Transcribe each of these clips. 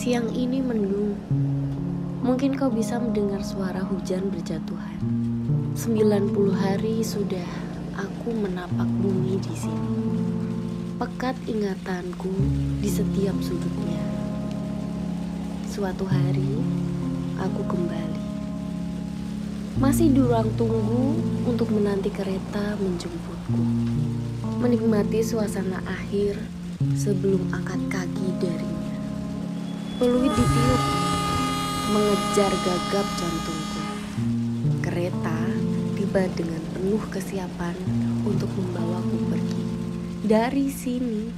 Siang ini mendung. Mungkin kau bisa mendengar suara hujan berjatuhan. 90 hari sudah aku menapak bumi di sini. Pekat ingatanku di setiap sudutnya. Suatu hari aku kembali. Masih di ruang tunggu untuk menanti kereta menjemputku. Menikmati suasana akhir sebelum angkat kaki darinya. Peluit ditiup, mengejar gagap jantungku. Kereta tiba dengan penuh kesiapan untuk membawaku pergi. Dari sini,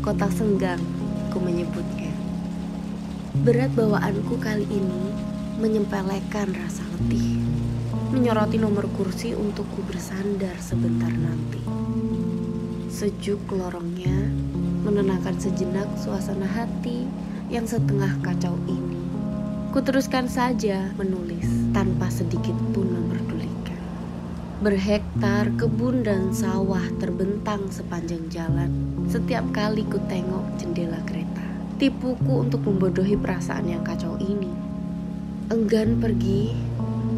kota Senggang, ku menyebutnya. Berat bawaanku kali ini menyempelekan rasa letih, menyoroti nomor kursi untuk ku bersandar sebentar nanti. Sejuk lorongnya menenangkan sejenak suasana hati yang setengah kacau ini. Kuteruskan saja menulis tanpa sedikit pun memperdulikan. Berhektar kebun dan sawah terbentang sepanjang jalan. Setiap kali ku tengok jendela kereta. Tipuku untuk membodohi perasaan yang kacau ini. Enggan pergi,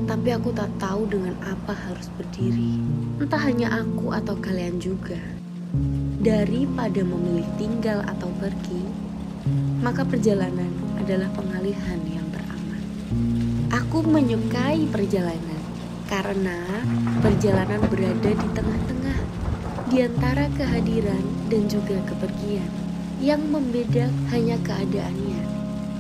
tapi aku tak tahu dengan apa harus berdiri. Entah hanya aku atau kalian juga. Daripada memilih tinggal atau pergi, maka perjalanan adalah pengalihan yang teraman. Aku menyukai perjalanan karena perjalanan berada di tengah-tengah di antara kehadiran dan juga kepergian. Yang membeda hanya keadaannya.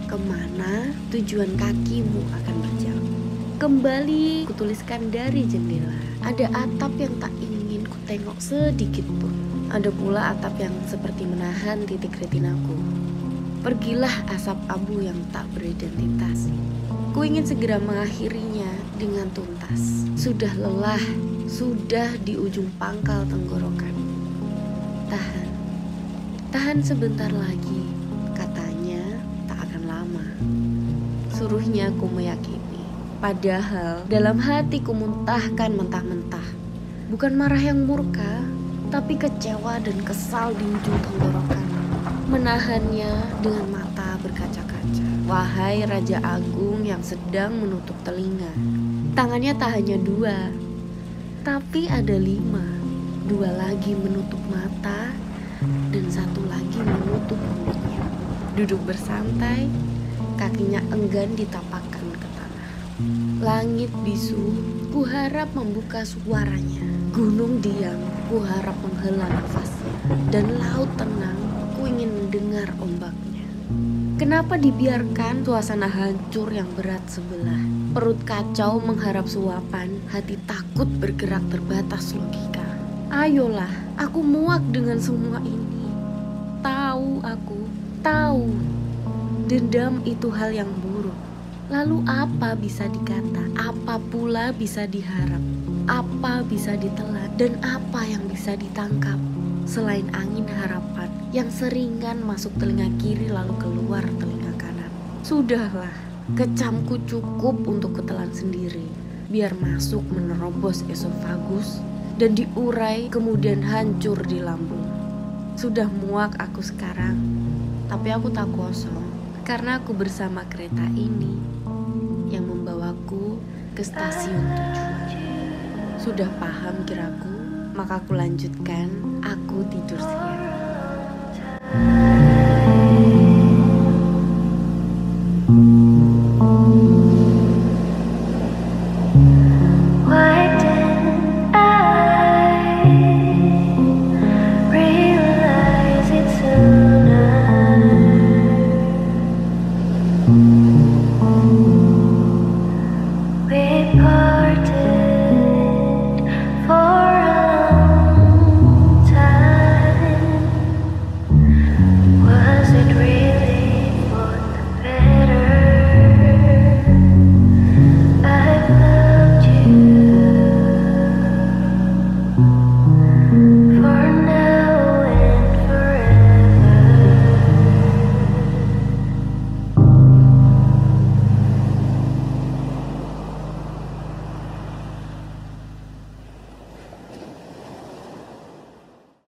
Ke mana tujuan kakimu akan berjalan. Kembali kutuliskan dari jendela. Ada atap yang tak ingin ku tengok sedikit pun. Ada pula atap yang seperti menahan titik retinaku. Pergilah asap abu yang tak beridentitas. Ku ingin segera mengakhirinya dengan tuntas. Sudah lelah, sudah di ujung pangkal tenggorokan. Tahan, tahan sebentar lagi. Katanya tak akan lama. Suruhnya ku meyakini. Padahal dalam hatiku muntahkan mentah-mentah. Bukan marah yang murka, tapi kecewa dan kesal di ujung tenggorokan menahannya dengan mata berkaca-kaca. Wahai Raja Agung yang sedang menutup telinga, tangannya tak hanya dua, tapi ada lima. Dua lagi menutup mata, dan satu lagi menutup mulutnya. Duduk bersantai, kakinya enggan ditapakkan ke tanah. Langit bisu, kuharap membuka suaranya. Gunung diam, kuharap menghela nafasnya. Dan laut tenang, aku ingin mendengar ombaknya. Kenapa dibiarkan suasana hancur yang berat sebelah? Perut kacau mengharap suapan, hati takut bergerak terbatas logika. Ayolah, aku muak dengan semua ini. Tahu aku, tahu. Dendam itu hal yang buruk. Lalu apa bisa dikata? Apa pula bisa diharap? Apa bisa ditelan? Dan apa yang bisa ditangkap? Selain angin harapan yang seringan masuk telinga kiri lalu keluar telinga kanan. Sudahlah, kecamku cukup untuk ketelan sendiri. Biar masuk menerobos esofagus dan diurai kemudian hancur di lambung. Sudah muak aku sekarang, tapi aku tak kosong karena aku bersama kereta ini yang membawaku ke stasiun tujuan. Sudah paham kiraku, maka aku lanjutkan, aku tidur siang.